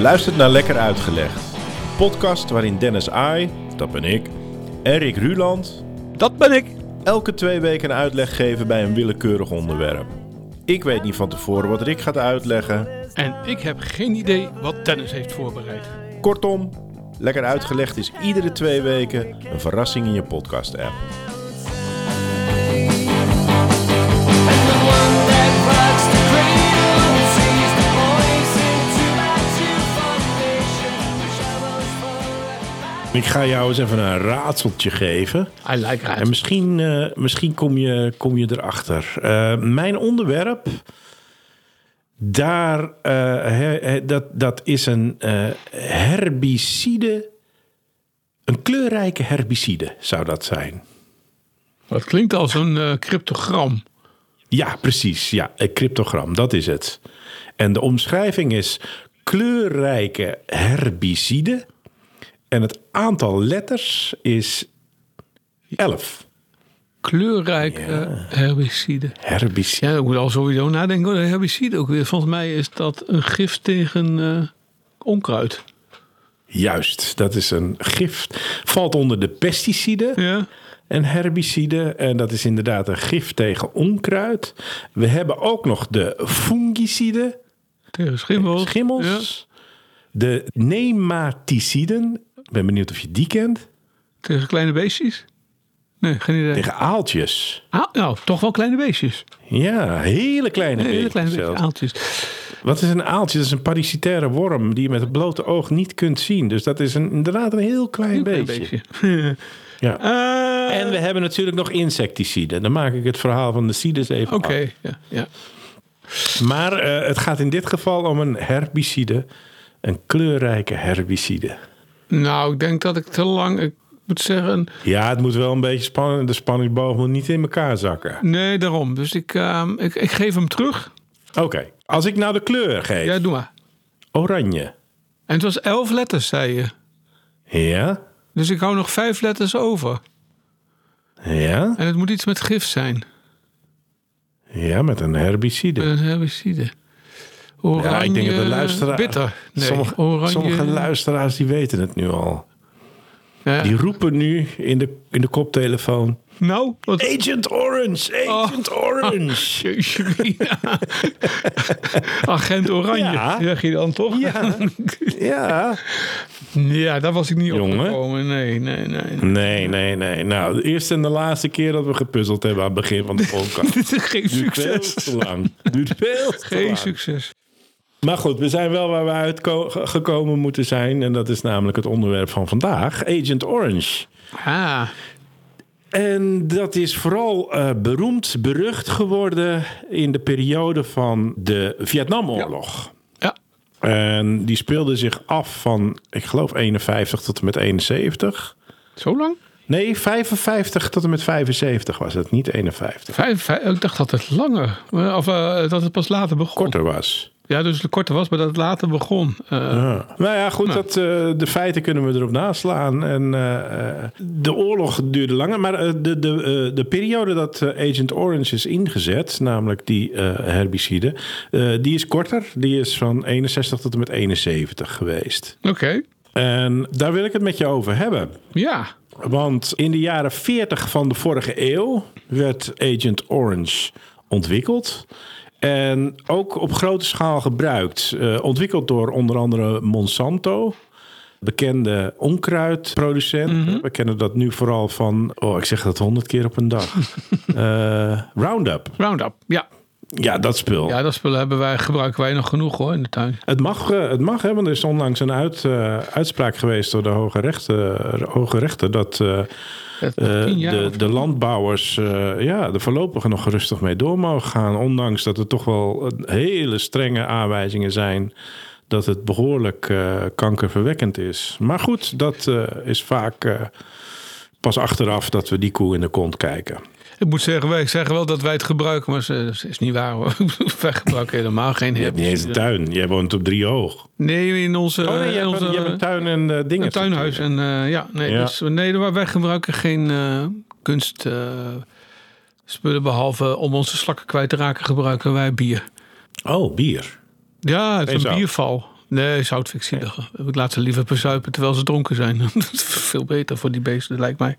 luistert naar Lekker Uitgelegd. Een podcast waarin Dennis Ai, dat ben ik, en Rick Ruland Dat ben ik. elke twee weken een uitleg geven bij een willekeurig onderwerp. Ik weet niet van tevoren wat Rick gaat uitleggen. En ik heb geen idee wat Dennis heeft voorbereid. Kortom, Lekker Uitgelegd is iedere twee weken een verrassing in je podcast-app. Ik ga jou eens even een raadseltje geven. I like En misschien, eh, misschien kom, je, kom je erachter. Eh, mijn onderwerp, daar, eh, he- he- dat, dat is een eh, herbicide. Een kleurrijke herbicide zou dat zijn. Dat klinkt als een cryptogram. Ja, precies. Ja, een cryptogram, dat is het. En de omschrijving is kleurrijke herbicide. En het aantal letters is 11. Kleurrijk eh, herbicide. Herbicide. Ja, ik moet al sowieso nadenken over de herbicide ook weer. Volgens mij is dat een gif tegen eh, onkruid. Juist, dat is een gift. Valt onder de pesticiden Ja. en herbicide. En dat is inderdaad een gif tegen onkruid. We hebben ook nog de fungicide, Tegen schimmels. schimmels. De nematiciden. Ik ben benieuwd of je die kent. Tegen kleine beestjes? Nee, geen idee. Tegen aaltjes. Nou, toch wel kleine beestjes. Ja, hele kleine Hele kleine beestjes, aaltjes. Wat is een aaltje? Dat is een parasitaire worm die je met het blote oog niet kunt zien. Dus dat is een, inderdaad een heel klein Heel klein beetje. beestje. Ja. Eh, En we hebben natuurlijk nog insecticiden. Dan maak ik het verhaal van de cides even Oké, ja, ja. Maar eh, het gaat in dit geval om een herbicide. Een kleurrijke herbicide. Nou, ik denk dat ik te lang... Ik moet zeggen... Ja, het moet wel een beetje spannen. De spanningsboog moet niet in elkaar zakken. Nee, daarom. Dus ik, ehm, ik, ik geef hem terug. Oké, als ik nou de kleur geef. Ja, doe maar. Oranje. En het was elf letters, zei je. Ja, Dus ik hou nog vijf letters over. ja, En het moet iets met gif zijn. ja, met een herbicide. Een herbicide. Oranje, ja, ik denk dat de luisteraar... Bitter. Nee, sommige, oranje. sommige luisteraars die weten het nu al. Ja. Die roepen nu in de, in de koptelefoon... Nou, wat... Agent Orange, Agent Orange. Jeetje, ja. Agent Oranje, Ja. zeg je dan toch? Ja, ja. Ja, daar was ik niet Jongen. opgekomen. Nee, nee, nee. Nee, nee, nee. Nou, de eerste en de laatste keer dat we gepuzzeld hebben aan het begin van de podcast. Geen Duurt veel succes. te lang. Duurt veel te Geen lang. succes. Maar goed, we zijn wel waar we uitgekomen moeten zijn. En dat is namelijk het onderwerp van vandaag. Agent Orange. Ah, En dat is vooral eh, beroemd, berucht geworden in de periode van de Vietnamoorlog. ja. En die speelde zich af van, ik geloof, 51 tot en met 71. Zo lang? Nee, 55 tot en met 75 was het, niet 51. Vijf, vijf- ik dacht dat het langer, of eh, dat het pas later begon. Korter was. Ja, dus het korter was, maar dat het later begon. Ja. Nou ja, goed, dat, eh, de feiten kunnen we erop naslaan. En eh, de oorlog duurde langer, maar de, de, de periode dat Agent Orange is ingezet, namelijk die herbicide, die is korter. Die is van 61 tot en met 71 geweest. Oké, En daar wil ik het met je over hebben. ja. Want in de jaren 40 van de vorige eeuw werd Agent Orange ontwikkeld. En ook op grote schaal gebruikt. Eh, ontwikkeld door onder andere Monsanto. Bekende onkruidproducent. We kennen dat nu vooral van, oh ik zeg dat honderd keer op een dag. Eh, Roundup. Roundup, ja. Ja, dat spul. Ja, dat spul hebben wij, gebruiken wij nog genoeg hoor in de tuin. Het mag, eh, het mag hè, want er is onlangs een uit, uitspraak geweest door de Hoge Rechten, Hoge Rechten dat eh, de, de landbouwers eh, ja, er voorlopig nog rustig mee door mogen gaan. Ondanks dat er toch wel hele strenge aanwijzingen zijn dat het behoorlijk eh, kankerverwekkend is. Maar goed, dat is vaak pas achteraf dat we die koe in de kont kijken. Ik moet zeggen, wij zeggen wel dat wij het gebruiken, maar dat is niet waar hoor. wij gebruiken helemaal geen Je hebt niet eens een tuin. Jij woont op drie hoog. Nee, in onze, Oh nee, in je, onze een, je hebt een tuin en eh, dingen. een tuinhuis. En eh, ja, nee, Ja. Dus, nee, wij gebruiken geen eh kunst eh, spullen behalve om onze slakken kwijt te raken gebruiken wij bier. Oh, bier. Ja, het is een bierval. Nee, zoutfictie. Ja. Ik laat ze liever bezuipen terwijl ze dronken zijn. dat is veel beter voor die beesten, lijkt mij.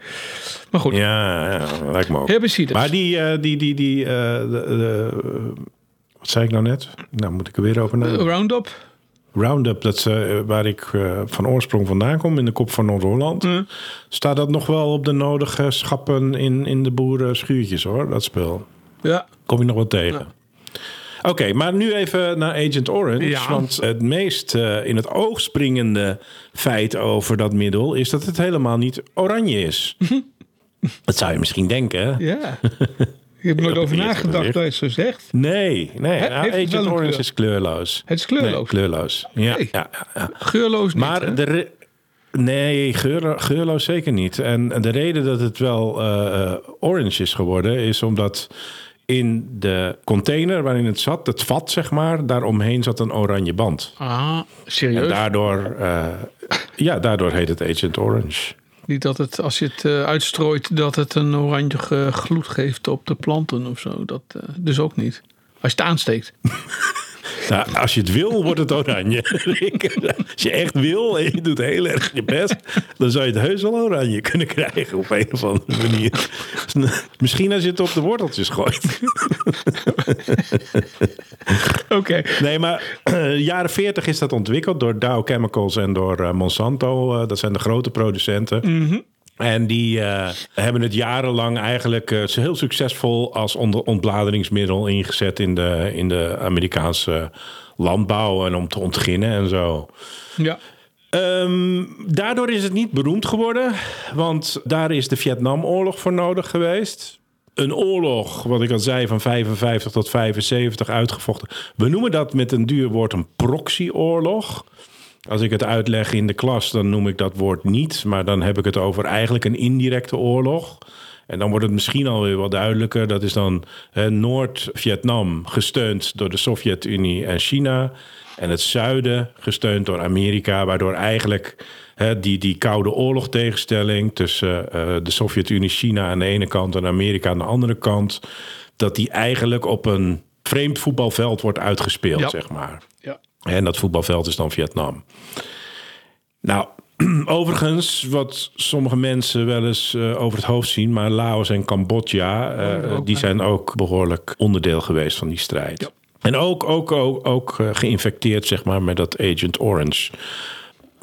Maar goed. Ja, ja lijkt me ook. Herbicides. Maar die, uh, die, die, die uh, de, de, wat zei ik nou net? Nou, moet ik er weer over nadenken. Roundup. Roundup, dat is uh, waar ik uh, van oorsprong vandaan kom, in de kop van Noord-Holland. Mm. Staat dat nog wel op de nodige schappen in, in de boerenschuurtjes hoor, dat spel. Ja. Kom je nog wel tegen. Ja. Oké, okay, maar nu even naar Agent Orange. Ja. Want het meest uh, in het oog springende feit over dat middel is dat het helemaal niet oranje is. dat zou je misschien denken. Ja. Je hebt nooit over nagedacht dat je het zo zegt. Nee, nee. He, nou, Agent Orange kleur? is kleurloos. Het is kleurloos? Nee, kleurloos. Ja, ja, ja, Geurloos niet, Maar hè? de Nee, geur, geurloos zeker niet. En de reden dat het wel uh, orange is geworden... is omdat in de container waarin het zat, het vat zeg maar... daaromheen zat een oranje band. Ah, serieus? En daardoor, uh, ja, daardoor heet het Agent Orange. Niet dat het, als je het uh, uitstrooit, dat het een oranje gloed geeft op de planten of zo. Dat uh, dus ook niet. Als je het aansteekt. Nou, als je het wil, wordt het oranje. als je echt wil en je doet heel erg je best, dan zou je het heus wel oranje kunnen krijgen op een of andere manier. Misschien als je het op de worteltjes gooit. Oké. Okay. Nee, maar uh, jaren 40 is dat ontwikkeld door Dow Chemicals en door uh, Monsanto. Uh, dat zijn de grote producenten. Mm -hmm. En die uh, hebben het jarenlang eigenlijk uh, heel succesvol als ontbladeringsmiddel ingezet in de, in de Amerikaanse landbouw en om te ontginnen en zo. Ja. Um, daardoor is het niet beroemd geworden, want daar is de Vietnamoorlog voor nodig geweest. Een oorlog, wat ik al zei, van 55 tot 75 uitgevochten. We noemen dat met een duur woord een proxyoorlog. Als ik het uitleg in de klas, dan noem ik dat woord niet. Maar dan heb ik het over eigenlijk een indirecte oorlog. En dan wordt het misschien alweer wat duidelijker. Dat is dan Noord-Vietnam gesteund door de Sovjet-Unie en China. En het zuiden gesteund door Amerika. Waardoor eigenlijk hè, die, die koude oorlog tegenstelling tussen uh, de Sovjet-Unie, China aan de ene kant en Amerika aan de andere kant. Dat die eigenlijk op een vreemd voetbalveld wordt uitgespeeld, ja. zeg maar. Ja. En dat voetbalveld is dan Vietnam. Nou, overigens, wat sommige mensen wel eens uh, over het hoofd zien, maar Laos en Cambodja, uh, ook, die zijn ook behoorlijk onderdeel geweest van die strijd. Ja. En ook, ook, ook, ook uh, geïnfecteerd, zeg maar, met dat Agent Orange.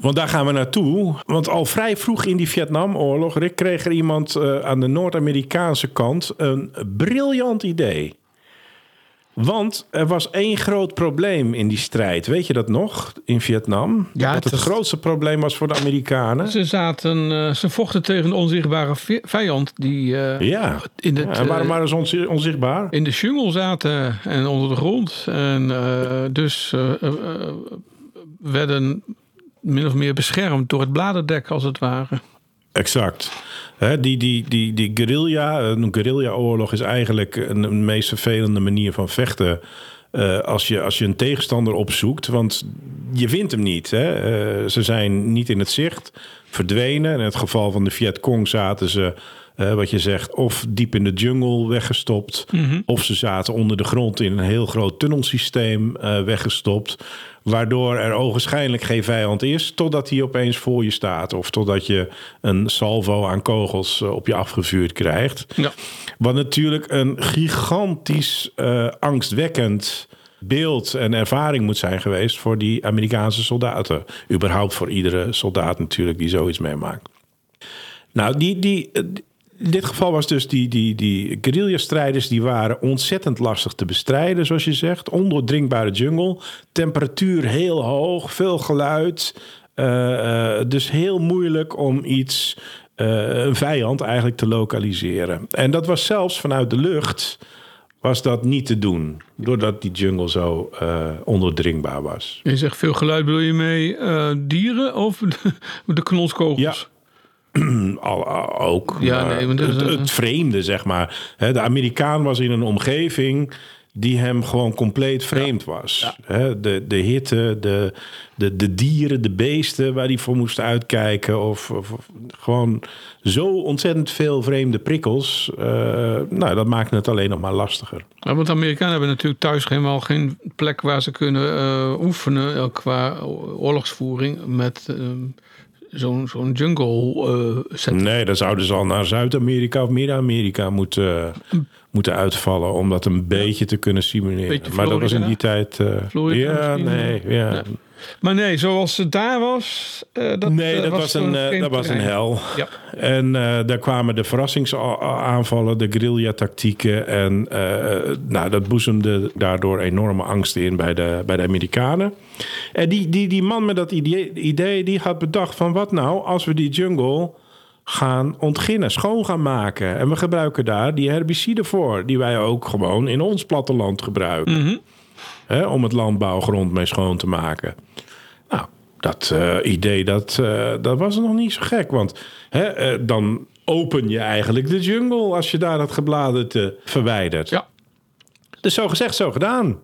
Want daar gaan we naartoe. Want al vrij vroeg in die Vietnamoorlog, Rick, kreeg er iemand aan de Noord-Amerikaanse kant een briljant idee. Want er was één groot probleem in die strijd. Weet je dat nog? In Vietnam? Ja, dat het, het grootste probleem was voor de Amerikanen. Ze, zaten, uh, ze vochten tegen een onzichtbare vijand die uh, ja. in het, ja, en waarom waren ze onzichtbaar? in de jungle zaten en onder de grond. En uh, dus werden min of meer beschermd door het bladerdek als het ware. Exact. He, die, die, die, die guerrilla, een guerrilla-oorlog is eigenlijk een, meest vervelende manier van vechten. Uh, als, je, als je een tegenstander opzoekt, want je vindt hem niet. Hè? Uh, ze zijn niet in het zicht, verdwenen. In het geval van de Vietcong zaten ze, uh, wat je zegt, of diep in de jungle weggestopt, mm -hmm. of ze zaten onder de grond in een heel groot tunnelsysteem weggestopt. Waardoor er ogenschijnlijk geen vijand is, totdat hij opeens voor je staat. Of totdat je een salvo aan kogels op je afgevuurd krijgt. Ja. Wat natuurlijk een gigantisch uh, angstwekkend beeld en ervaring moet zijn geweest voor die Amerikaanse soldaten. Überhaupt voor iedere soldaat natuurlijk die zoiets meemaakt. Nou, die, die, in dit geval was dus die, die, die guerrilla-strijders... die waren ontzettend lastig te bestrijden, zoals je zegt. Ondoordringbare jungle. Temperatuur heel hoog, veel geluid. Uh, uh, dus heel moeilijk om iets... Uh, een vijand eigenlijk te lokaliseren. En dat was zelfs vanuit de lucht... was dat niet te doen. Doordat die jungle zo ondoordringbaar was. Je zegt veel geluid, bedoel je mee dieren of de, de knolskogels? Ja. Ook. Ja, nee, maar het, het, vreemde, zeg maar. De Amerikaan was in een omgeving die hem gewoon compleet vreemd was. De, de hitte, de, de, de dieren, de beesten waar hij voor moest uitkijken. Of, of, of gewoon zo ontzettend veel vreemde prikkels. Uh, nou, dat maakt het alleen nog maar lastiger. Ja, want de Amerikanen hebben natuurlijk thuis helemaal geen plek waar ze kunnen uh, oefenen qua oorlogsvoering met. Uh, zo'n zo'n jungle uh. Nee, dan zouden ze al naar Zuid-Amerika of Midden-Amerika moeten, moeten uitvallen om dat een beetje te kunnen simuleren. maar dat was in die tijd. Uh, ja, nee, ja. Maar nee, zoals het daar was. Uh, dat, nee, dat was, was een, dat was een hel. Ja. En uh, daar kwamen de verrassingsaanvallen, de guerrilla-tactieken. En nou, dat boezemde daardoor enorme angst in bij de, bij de Amerikanen. En die, die, die man met dat idee, idee, die had bedacht: van wat nou als we die jungle gaan ontginnen, schoon gaan maken. En we gebruiken daar die herbiciden voor, die wij ook gewoon in ons platteland gebruiken. Mm -hmm. Hè, om het landbouwgrond mee schoon te maken. Nou, dat uh, idee, dat, uh, dat was nog niet zo gek. Want hè, uh, dan open je eigenlijk de jungle als je daar het gebladerte verwijdert. Ja. Dus zo gezegd, zo gedaan.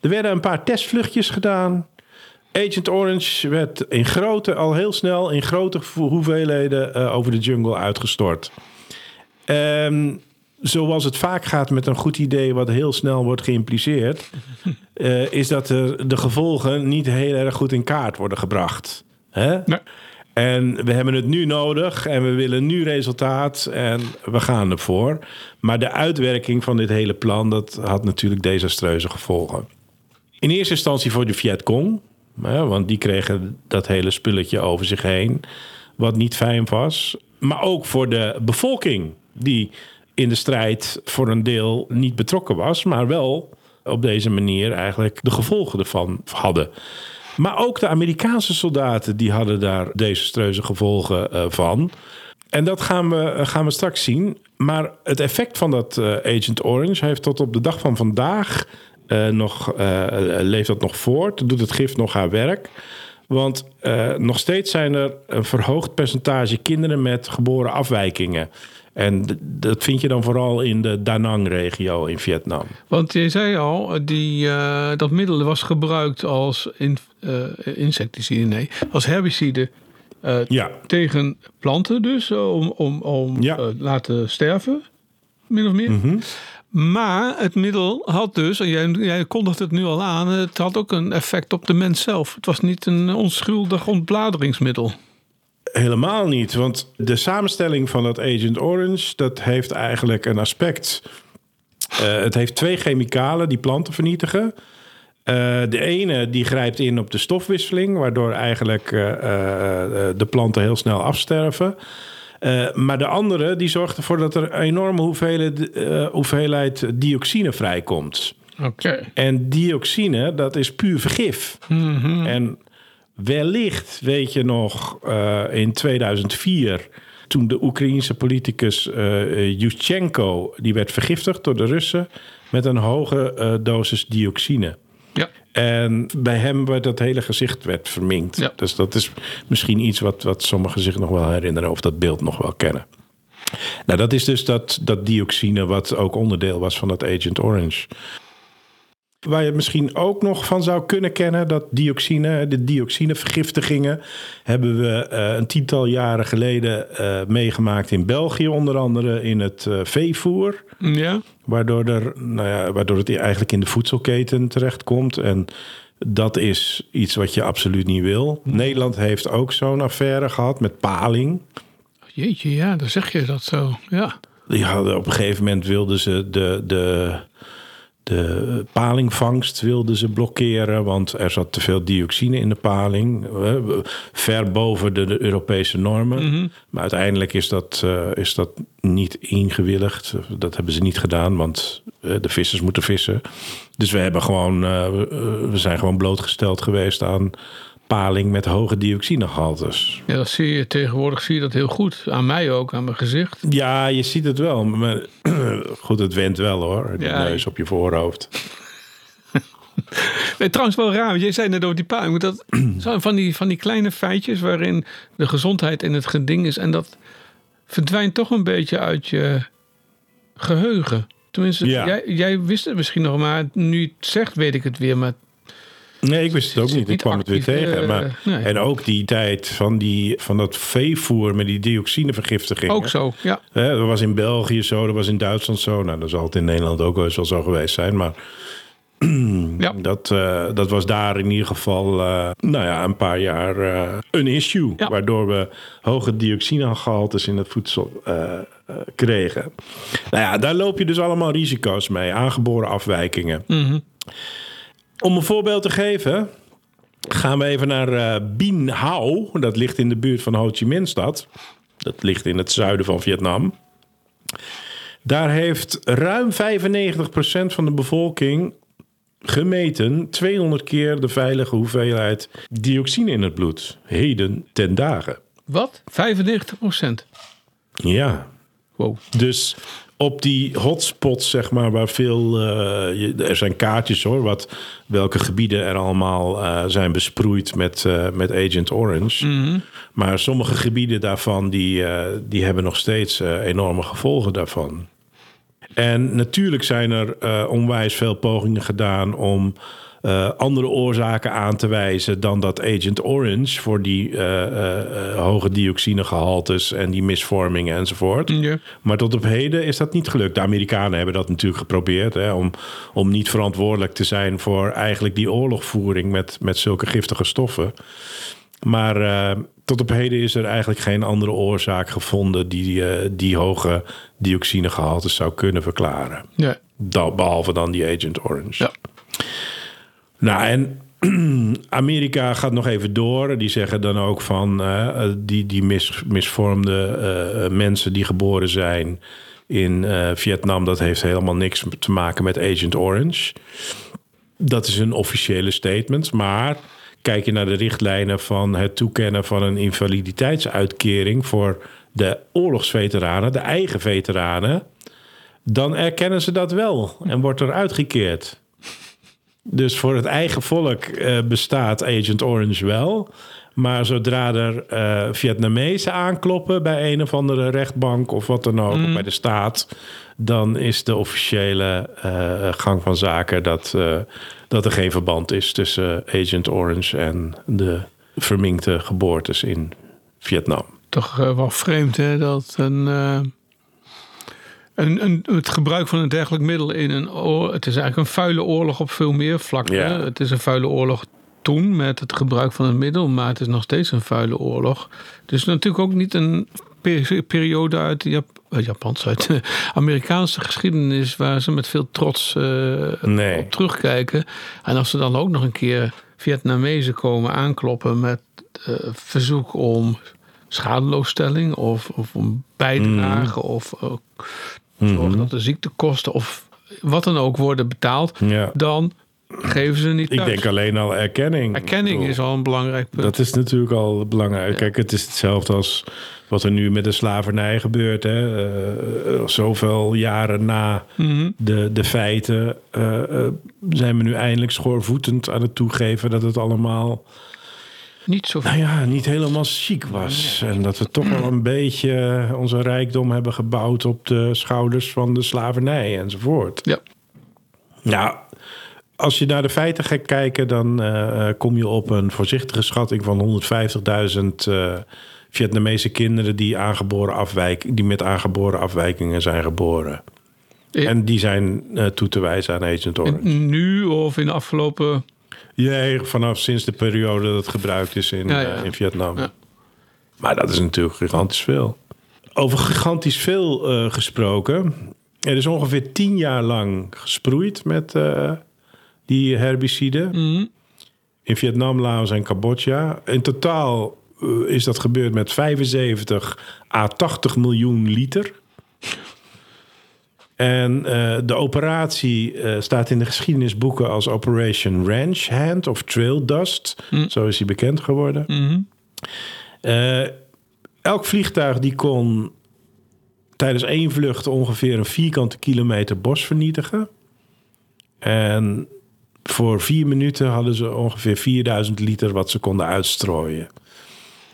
Er werden een paar testvluchtjes gedaan. Agent Orange werd in grote, al heel snel in grote hoeveelheden over de jungle uitgestort. Um, zoals het vaak gaat met een goed idee, wat heel snel wordt geïmpliceerd, uh, is dat er de gevolgen niet heel erg goed in kaart worden gebracht. Hè? Nee. En we hebben het nu nodig en we willen nu resultaat en we gaan ervoor. Maar de uitwerking van dit hele plan, dat had natuurlijk desastreuze gevolgen. In eerste instantie voor de Vietcong, want die kregen dat hele spulletje over zich heen, wat niet fijn was. Maar ook voor de bevolking, die in de strijd voor een deel niet betrokken was, maar wel op deze manier eigenlijk de gevolgen ervan hadden. Maar ook de Amerikaanse soldaten die hadden daar desastreuze gevolgen uh, van. En dat gaan we, gaan we straks zien. Maar het effect van dat uh, Agent Orange heeft tot op de dag van vandaag uh, nog, leeft dat nog voort. Doet het gif nog haar werk. Want nog steeds zijn er een verhoogd percentage kinderen met geboren afwijkingen. En dat vind je dan vooral in de Da Nang-regio in Vietnam. Want je zei al, die, uh, dat middel was gebruikt als in, uh, insecticide, nee, als herbicide uh, ja. tegen planten dus, om, om, om ja. laten sterven, min of meer. Mm -hmm. Maar het middel had dus, en jij, jij kondigt het nu al aan, het had ook een effect op de mens zelf. Het was niet een onschuldig ontbladeringsmiddel. Helemaal niet, want de samenstelling van dat Agent Orange... dat heeft eigenlijk een aspect... Uh, het heeft twee chemicalen die planten vernietigen. Uh, de ene die grijpt in op de stofwisseling... waardoor eigenlijk uh, de planten heel snel afsterven... maar de andere die zorgt ervoor dat er een enorme hoeveelheid, hoeveelheid dioxine vrijkomt. Oké. En dioxine, dat is puur vergif. Mm -hmm. En Wellicht weet je nog uh, in 2004 toen de Oekraïense politicus uh, Yushchenko die werd vergiftigd door de Russen met een hoge uh, dosis dioxine. Ja. En bij hem werd dat hele gezicht werd verminkt. Ja. Dus dat is misschien iets wat, wat sommigen zich nog wel herinneren of dat beeld nog wel kennen. Nou, dat is dus dat, dat dioxine wat ook onderdeel was van dat Agent Orange. Waar je misschien ook nog van zou kunnen kennen, dat dioxine, de dioxinevergiftigingen, hebben we uh, een tiental jaren geleden uh, meegemaakt in België, onder andere in het uh, veevoer. Ja. Waardoor, er, nou ja, waardoor het eigenlijk in de voedselketen terechtkomt. En dat is iets wat je absoluut niet wil. Nederland heeft ook zo'n affaire gehad met paling. Jeetje, ja, dan zeg je dat zo. Ja. Die hadden op een gegeven moment wilden ze de. de de palingvangst wilden ze blokkeren, want er zat te veel dioxine in de paling. Ver boven de, de Europese normen. Mm -hmm. Maar uiteindelijk is dat, uh, is dat niet ingewilligd. Dat hebben ze niet gedaan, want uh, de vissers moeten vissen. Dus we, hebben gewoon, uh, we zijn gewoon blootgesteld geweest aan paling met hoge dioxinegehaltes. Ja, dat zie je tegenwoordig zie je dat heel goed. Aan mij ook, aan mijn gezicht. Ja, je ziet het wel. Maar goed, het went wel hoor. Die ja. neus op je voorhoofd. nee, trouwens wel raar. Jij zei net over die paling. Dat van die, van die kleine feitjes waarin de gezondheid in het geding is. En dat verdwijnt toch een beetje uit je geheugen. Tenminste, jij, jij wist het misschien nog, maar nu het zegt, weet ik het weer. Maar Nee, ik wist het ook niet. Ik kwam het weer tegen. Maar, En ook die tijd van, die, van dat veevoer met die dioxinevergiftiging. Ook zo, ja. dat was in België zo, dat was in Duitsland zo. Nou, dat zal het in Nederland ook wel eens wel zo geweest zijn. Maar ja. dat, uh, dat was daar in ieder geval uh, nou ja, een paar jaar uh, een issue. Ja. Waardoor we hoge dioxinegehaltes in het voedsel kregen. Nou ja, daar loop je dus allemaal risico's mee. Aangeboren afwijkingen. Mm om een voorbeeld te geven, gaan we even naar uh, Binh Hao. Dat ligt in de buurt van Ho Chi Minh stad. Dat ligt in het zuiden van Vietnam. Daar heeft ruim 95% van de bevolking gemeten 200 keer de veilige hoeveelheid dioxine in het bloed. Heden ten dagen. Wat? 95%? Ja. Wow. Dus op die hotspots, zeg maar, waar veel. Uh, er zijn kaartjes hoor, wat, welke gebieden er allemaal uh, zijn besproeid met, uh, met Agent Orange. Mm Maar sommige gebieden daarvan, die, die hebben nog steeds enorme gevolgen daarvan. En natuurlijk zijn er onwijs veel pogingen gedaan om uh, andere oorzaken aan te wijzen dan dat Agent Orange voor die uh, uh, hoge dioxinegehaltes en die misvormingen enzovoort. Ja. Maar tot op heden is dat niet gelukt. De Amerikanen hebben dat natuurlijk geprobeerd hè, om, om niet verantwoordelijk te zijn voor eigenlijk die oorlogvoering met, met zulke giftige stoffen. Maar tot op heden is er eigenlijk geen andere oorzaak gevonden die die hoge dioxinegehaltes zou kunnen verklaren. Ja. behalve dan die Agent Orange. Ja. Nou, en Amerika gaat nog even door. Die zeggen dan ook van uh, die, die mis, misvormde uh, mensen die geboren zijn in uh, Vietnam, dat heeft helemaal niks te maken met Agent Orange. Dat is een officiële statement. Maar kijk je naar de richtlijnen van het toekennen van een invaliditeitsuitkering voor de oorlogsveteranen, de eigen veteranen, dan erkennen ze dat wel en wordt er uitgekeerd. Dus voor het eigen volk uh, bestaat Agent Orange wel. Maar zodra er uh, Vietnamezen aankloppen bij een of andere rechtbank of wat dan ook, mm. bij de staat, dan is de officiële uh, gang van zaken dat, dat er geen verband is tussen Agent Orange en de verminkte geboortes in Vietnam. Toch wel vreemd hè, dat een een, een, het gebruik van een dergelijk middel in een oorlog. Het is eigenlijk een vuile oorlog op veel meer vlakken. Het is een vuile oorlog toen met het gebruik van het middel, maar het is nog steeds een vuile oorlog. Dus natuurlijk ook niet een periode uit de Jap eh, Japanse, uit de Amerikaanse geschiedenis waar ze met veel trots uh, op terugkijken. En als ze dan ook nog een keer Vietnamezen komen aankloppen met uh, verzoek om schadeloosstelling of, of om bijdrage mm. of zorgen mhm. dat de ziektekosten of wat dan ook worden betaald, dan geven ze niet thuis. Ik denk alleen al erkenning. Erkenning is al een belangrijk punt. Dat is natuurlijk al belangrijk. Kijk, het is hetzelfde als wat er nu met de slavernij gebeurt. Hè. Uh, zoveel jaren na mhm. de, de feiten uh, zijn we nu eindelijk schoorvoetend aan het toegeven dat het allemaal niet zo Nou ja, niet helemaal ziek was. En dat we toch wel een beetje onze rijkdom hebben gebouwd op de schouders van de slavernij enzovoort. Ja. Nou, als je naar de feiten gaat kijken, dan uh, kom je op een voorzichtige schatting van 150.000 uh, Vietnamese kinderen die, aangeboren afwijk, die met aangeboren afwijkingen zijn geboren. En die zijn uh, toe te wijzen aan Agent Orange. Nu of in de afgelopen ja, vanaf sinds de periode dat het gebruikt is in, eh, in Vietnam. Maar dat is natuurlijk gigantisch veel. Over gigantisch veel uh, gesproken. Er is ongeveer tien jaar lang gesproeid met uh, die herbiciden. Mhm. In Vietnam, Laos en Cambodja. In totaal is dat gebeurd met 75 à 80 miljoen liter. En uh, de operatie uh, staat in de geschiedenisboeken als Operation Ranch Hand of Trail Dust. Mm. Zo is hij bekend geworden. Mm uh, elk vliegtuig die kon tijdens één vlucht ongeveer een vierkante kilometer bos vernietigen. En voor vier minuten hadden ze ongeveer 4000 liter wat ze konden uitstrooien.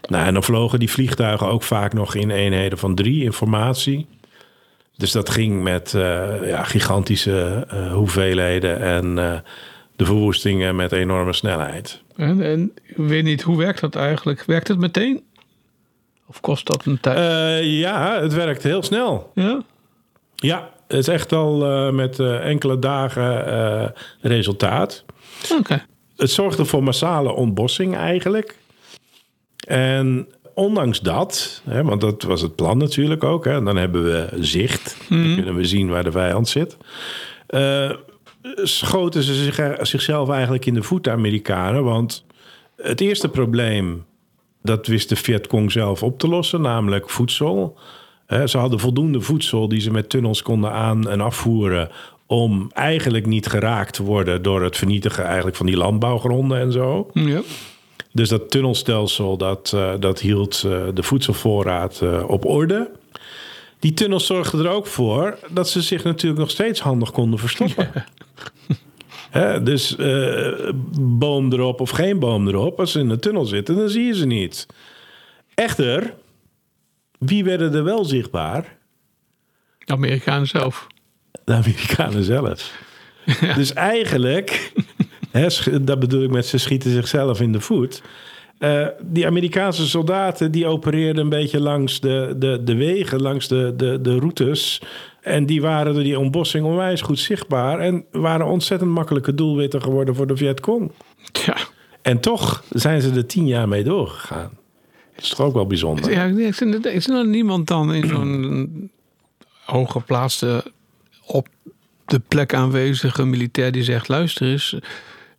Nou, en dan vlogen die vliegtuigen ook vaak nog in eenheden van drie informatie. Dus dat ging met ja, gigantische hoeveelheden en de verwoestingen met enorme snelheid. En, en ik weet niet, hoe werkt dat eigenlijk? Werkt het meteen? Of kost dat een tijd? ja, het werkt heel snel. Ja? Ja, het is echt al met enkele dagen resultaat. Oké. Het zorgde voor massale ontbossing eigenlijk. En ondanks dat, hè, want dat was het plan natuurlijk ook, hè, dan hebben we zicht, dan mhm. kunnen we zien waar de vijand zit. Uh, schoten ze zich, zichzelf eigenlijk in de voet, de Amerikanen. Want het eerste probleem, dat wist de Vietcong zelf op te lossen, namelijk voedsel. ze hadden voldoende voedsel die ze met tunnels konden aan- en afvoeren om eigenlijk niet geraakt te worden door het vernietigen eigenlijk van die landbouwgronden en zo. Ja. Dus dat tunnelstelsel dat, uh, dat hield uh, de voedselvoorraad uh, op orde. Die tunnels zorgden er ook voor dat ze zich natuurlijk nog steeds handig konden verstoppen. Ja. dus boom erop of geen boom erop, als ze in de tunnel zitten, dan zie je ze niet. Echter, wie werden er wel zichtbaar? De Amerikanen zelf. De Amerikanen zelf. Ja. Dus eigenlijk dat bedoel ik met ze schieten zichzelf in de voet. Uh, die Amerikaanse soldaten die opereerden een beetje langs de, de, de wegen, langs de, de, de routes. En die waren door die ontbossing onwijs goed zichtbaar. En waren ontzettend makkelijke doelwitten geworden voor de Vietcong. Ja. En toch zijn ze er tien jaar mee doorgegaan. Dat is toch ook wel bijzonder. Ja, is er niemand dan in zo'n hooggeplaatste op de plek aanwezige militair die zegt: luister eens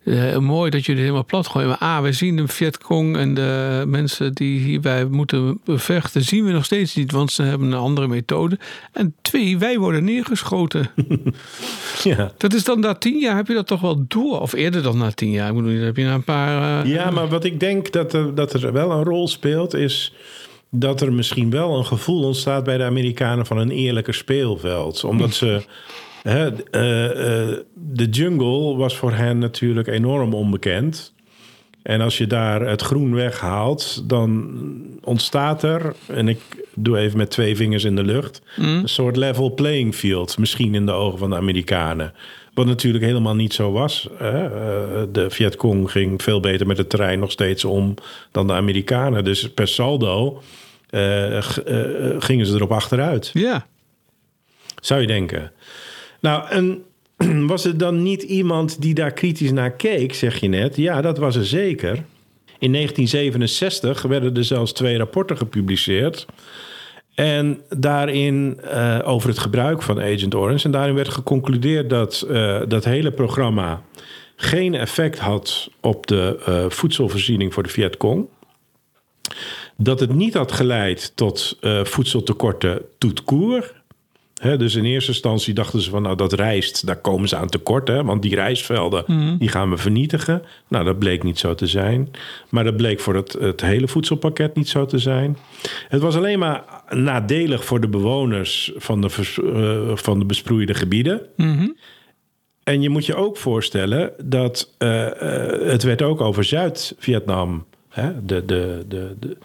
uh, mooi dat jullie helemaal plat gooien. Maar A, we zien de Vietcong en de mensen die hierbij moeten bevechten, zien we nog steeds niet, want ze hebben een andere methode. En twee, wij worden neergeschoten. ja. Dat is dan na tien jaar, heb je dat toch wel door? Of eerder dan na tien jaar? Ik bedoel, heb je na een paar. Uh, ja, maar wat ik denk dat er, dat er wel een rol speelt, is dat er misschien wel een gevoel ontstaat bij de Amerikanen van een eerlijker speelveld. Omdat ze Hè, eh, eh, de jungle was voor hen natuurlijk enorm onbekend. En als je daar het groen weghaalt, dan ontstaat er, en ik doe even met twee vingers in de lucht, mm. een soort level playing field, misschien in de ogen van de Amerikanen. Wat natuurlijk helemaal niet zo was. Hè? Eh, de Vietcong ging veel beter met het terrein nog steeds om dan de Amerikanen. Dus per saldo gingen ze erop achteruit. Ja. Zou je denken. Nou, en was er dan niet iemand die daar kritisch naar keek, zeg je net? Ja, dat was er zeker. In 1967 werden er zelfs twee rapporten gepubliceerd. En daarin uh, over het gebruik van Agent Orange. En daarin werd geconcludeerd dat uh, dat hele programma geen effect had op de uh, voedselvoorziening voor de Vietcong. Dat het niet had geleid tot voedseltekorten tout dus in eerste instantie dachten ze van nou dat rijst, daar komen ze aan tekort. Hè, want die rijstvelden mhm. die gaan we vernietigen. Nou dat bleek niet zo te zijn. Maar dat bleek voor het, het hele voedselpakket niet zo te zijn. Het was alleen maar nadelig voor de bewoners van de, uh, van de besproeide gebieden. Mhm. En je moet je ook voorstellen dat uh, uh, het werd ook over Zuid-Vietnam. De, de, de, de,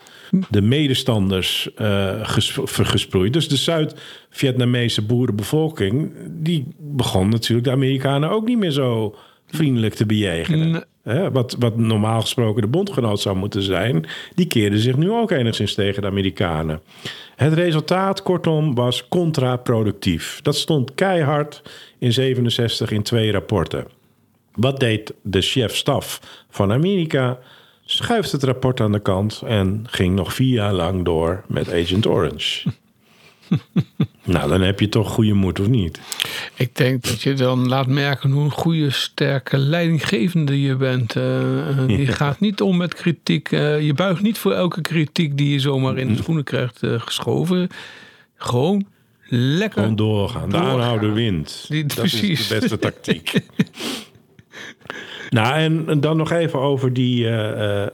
de medestanders uh, gesproeid. Dus de Zuid-Vietnamese boerenbevolking... die begon natuurlijk de Amerikanen ook niet meer zo vriendelijk te bejegenen. wat, wat normaal gesproken de bondgenoot zou moeten zijn... die keerden zich nu ook enigszins tegen de Amerikanen. Het resultaat, kortom, was contraproductief. Dat stond keihard in 67 in twee rapporten. Wat deed de chef-staf van Amerika schuift het rapport aan de kant en ging nog vier jaar lang door met Agent Orange. nou, dan heb je toch goede moed, of niet? Ik denk dat je dan laat merken hoe een goede, sterke leidinggevende je bent. Uh, je gaat niet om met kritiek. Uh, je buigt niet voor elke kritiek die je zomaar in de schoenen krijgt geschoven. Gewoon lekker. Gewoon doorgaan. De aanhouder wint. Die, dat precies. is de beste tactiek. Nou, en dan nog even over die, uh, uh,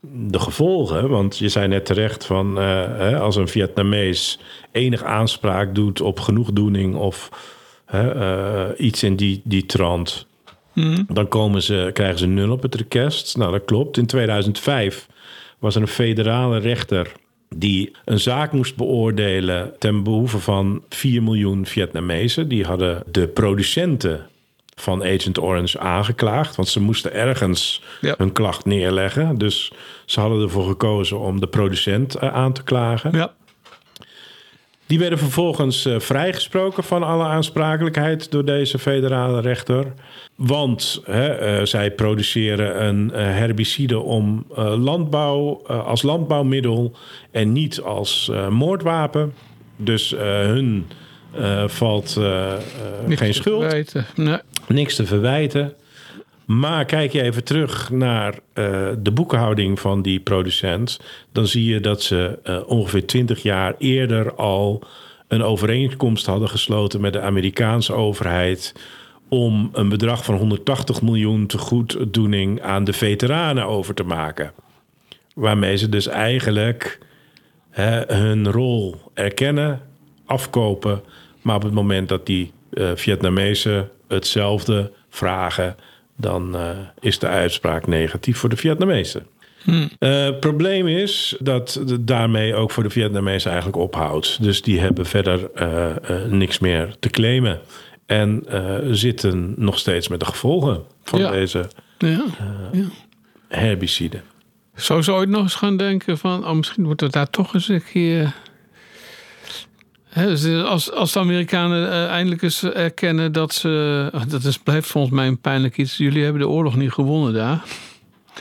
de gevolgen. Want je zei net terecht van uh, als een Vietnamees enig aanspraak doet op genoegdoening of iets in die, die trant, mm. dan komen ze, krijgen ze nul op het request. Nou, dat klopt. In 2005 was er een federale rechter die een zaak moest beoordelen ten behoeve van 4 miljoen Vietnamezen. Die hadden de producenten van Agent Orange aangeklaagd. Want ze moesten ergens hun klacht neerleggen. Dus ze hadden ervoor gekozen om de producent eh, aan te klagen. Ja. Die werden vervolgens uh, vrijgesproken van alle aansprakelijkheid door deze federale rechter. Want hè, uh, zij produceren een uh, herbicide om landbouw, als landbouwmiddel en niet als moordwapen. Dus hun valt geen schuld. Nee. Niks te verwijten. Maar kijk je even terug naar uh, de boekhouding van die producent, dan zie je dat ze uh, ongeveer 20 jaar eerder al een overeenkomst hadden gesloten met de Amerikaanse overheid om een bedrag van 180 miljoen te goeddoening aan de veteranen over te maken. Waarmee ze dus eigenlijk hè, hun rol erkennen, afkopen, maar op het moment dat die uh, Vietnamezen hetzelfde vragen, dan uh, is de uitspraak negatief voor de Vietnamezen. Hmm. Uh, het probleem is dat het daarmee ook voor de Vietnamezen eigenlijk ophoudt. Dus die hebben verder niks meer te claimen. En zitten nog steeds met de gevolgen van ja. deze ja. ja. herbicide. Zo zou je nog eens gaan denken van... Oh, misschien moeten we daar toch eens een keer dus als, als de Amerikanen uh, eindelijk eens erkennen dat ze. Dat is, blijft volgens mij een pijnlijk iets. Jullie hebben de oorlog niet gewonnen daar.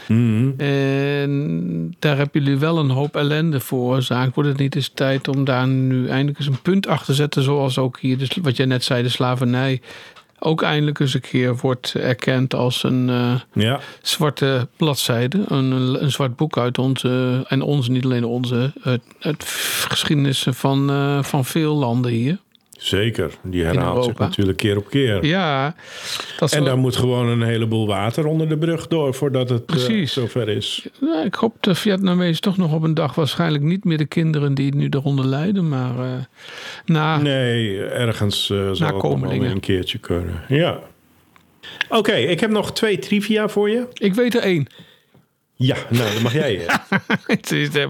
Mm-hmm. En daar hebben jullie wel een hoop ellende veroorzaakt. Wordt het niet eens tijd om daar nu eindelijk eens een punt achter te zetten? Zoals ook hier, dus wat jij net zei, de slavernij ook eindelijk eens een keer wordt erkend als een uh, ja. zwarte bladzijde. Een, een, zwart boek uit onze, en onze, niet alleen onze, het, het geschiedenis van, uh, van veel landen hier. Zeker, die herhaalt zich natuurlijk keer op keer. Ja. Dat en daar moet gewoon een heleboel water onder de brug door voordat het Precies. Uh, zover is. Nou, ik hoop de Vietnamezen toch nog op een dag waarschijnlijk niet meer de kinderen die nu eronder lijden, maar uh, na. Nee, ergens uh, zal het nog wel een keertje kunnen. Ja. Oké, okay, ik heb nog twee trivia voor je. Ik weet er één. Ja, nou, dan mag jij. het is, maar,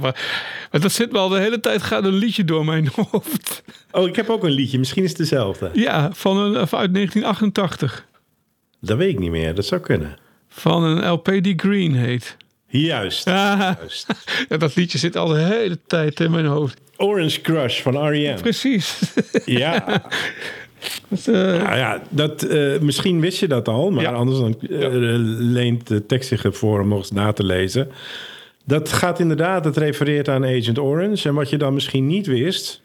maar dat zit me al de hele tijd gaat een liedje door mijn hoofd. Oh, ik heb ook een liedje. Misschien is het dezelfde. Ja, van een, uit 1988. Dat weet ik niet meer. Dat zou kunnen. Van een LP die Green heet. Juist. Ah, juist. Ja, dat liedje zit al de hele tijd in mijn hoofd. Orange Crush van R.E.M. Precies. Ja. Uh... nou ja, dat, uh, misschien wist je dat al, maar ja. anders dan uh, ja. leent de tekst zich ervoor om nog eens na te lezen. Dat gaat inderdaad, het refereert aan Agent Orange. En wat je dan misschien niet wist,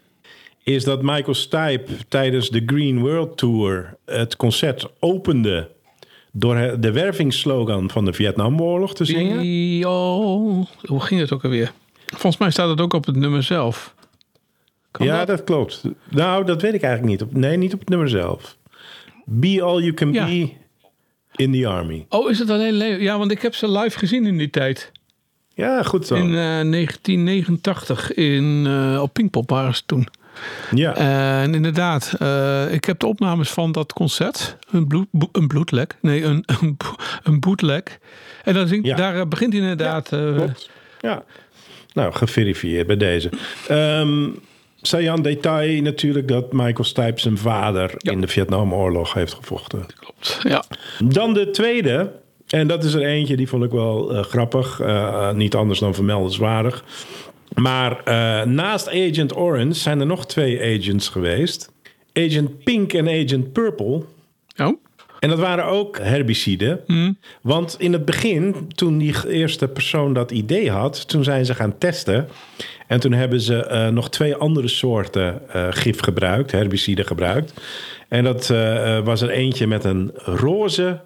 is dat Michael Stipe tijdens de Green World Tour het concert opende door de wervingsslogan van de Vietnamoorlog te zingen. Hoe ging het ook alweer? Volgens mij staat het ook op het nummer zelf. Kan ja, dat? dat? klopt. Nou, dat weet ik eigenlijk niet. Nee, niet op het nummer zelf. Be all you can ja. be in the army. Oh, is het alleen... Ja, want ik heb ze live gezien in die tijd. Ja, goed zo. In uh, 1989 in, uh, op Pinkpop waren ze toen. Ja. En inderdaad, uh, ik heb de opnames van dat concert. Een, bloed, een bloedlek. Nee, een, een, een bootleg. En dan zingt, ja. daar begint hij inderdaad... Ja, klopt. ja. Nou, geverifieerd bij deze. Um, Sajan detail natuurlijk dat Michael Stipe zijn vader ja. in de Vietnamoorlog heeft gevochten. Klopt, ja. Dan de tweede. En dat is er eentje, die vond ik wel uh, grappig. Uh, niet anders dan vermeldenswaardig. Maar uh, naast Agent Orange zijn er nog twee agents geweest. Agent Pink en Agent Purple. Oh. En dat waren ook herbiciden. Mm. Want in het begin, toen die eerste persoon dat idee had... toen zijn ze gaan testen. En toen hebben ze uh, nog twee andere soorten uh, gif gebruikt, herbicide gebruikt. En dat uh, was er eentje met een roze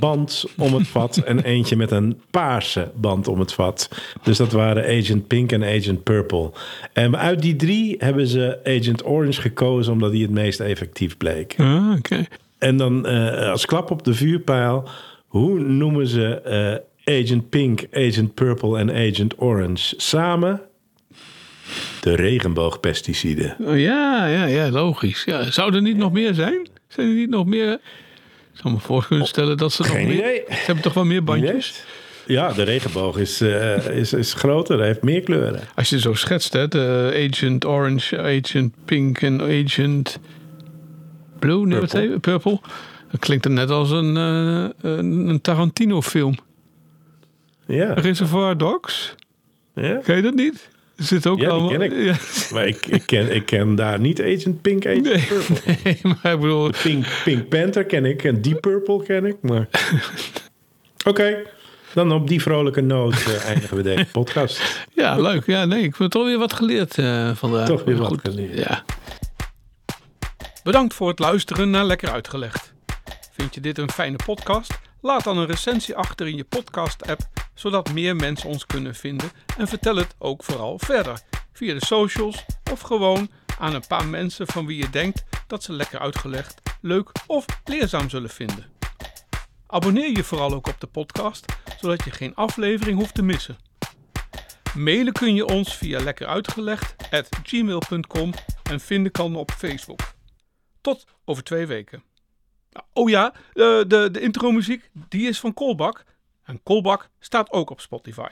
band om het vat en eentje met een paarse band om het vat. Dus dat waren Agent Pink en Agent Purple. En uit die drie hebben ze Agent Orange gekozen omdat die het meest effectief bleek. Ah, oké. En dan als klap op de vuurpijl, hoe noemen ze Agent Pink, Agent Purple en Agent Orange samen? De regenboogpesticiden. Oh, ja, ja, ja, logisch. Ja. Zou er niet nog meer zijn? Zijn er niet nog meer? Ik zou me voor kunnen stellen dat ze Geen nog idee. meer... Ze hebben toch wel meer bandjes? ja, de regenboog is, uh, is, is groter, hij heeft meer kleuren. Als je zo schetst, hè, de Agent Orange, Agent Pink en Agent Blue, nee, Purple. Wat Purple. Dat klinkt er net als een, uh, een Tarantino-film. Ja. Reservoir Dogs. Ja. Ken je dat niet? Zit ook ja, allemaal... ken ik. Ja. Maar ik, ik, ken, ik ken daar niet Agent Pink, Agent nee, Purple. Nee, maar ik bedoel... Pink, Pink Panther ken ik en Deep Purple ken ik, maar... Oké, dan op die vrolijke noot uh, eindigen we deze podcast. Ja, leuk. Ja, nee, ik heb toch weer wat geleerd uh, vandaag. Toch weer wat geleerd. Ja. Bedankt voor het luisteren naar Lekker Uitgelegd. Vind je dit een fijne podcast? Laat dan een recensie achter in je podcast-app, zodat meer mensen ons kunnen vinden. En vertel het ook vooral verder, via de socials of gewoon aan een paar mensen van wie je denkt dat ze lekker uitgelegd, leuk of leerzaam zullen vinden. Abonneer je vooral ook op de podcast, zodat je geen aflevering hoeft te missen. Mailen kun je ons via lekkeruitgelegd@gmail.com en vinden kan op Facebook. Tot over twee weken. Oh ja, de, de, de intro muziek, die is van Kolbak. En Kolbak staat ook op Spotify.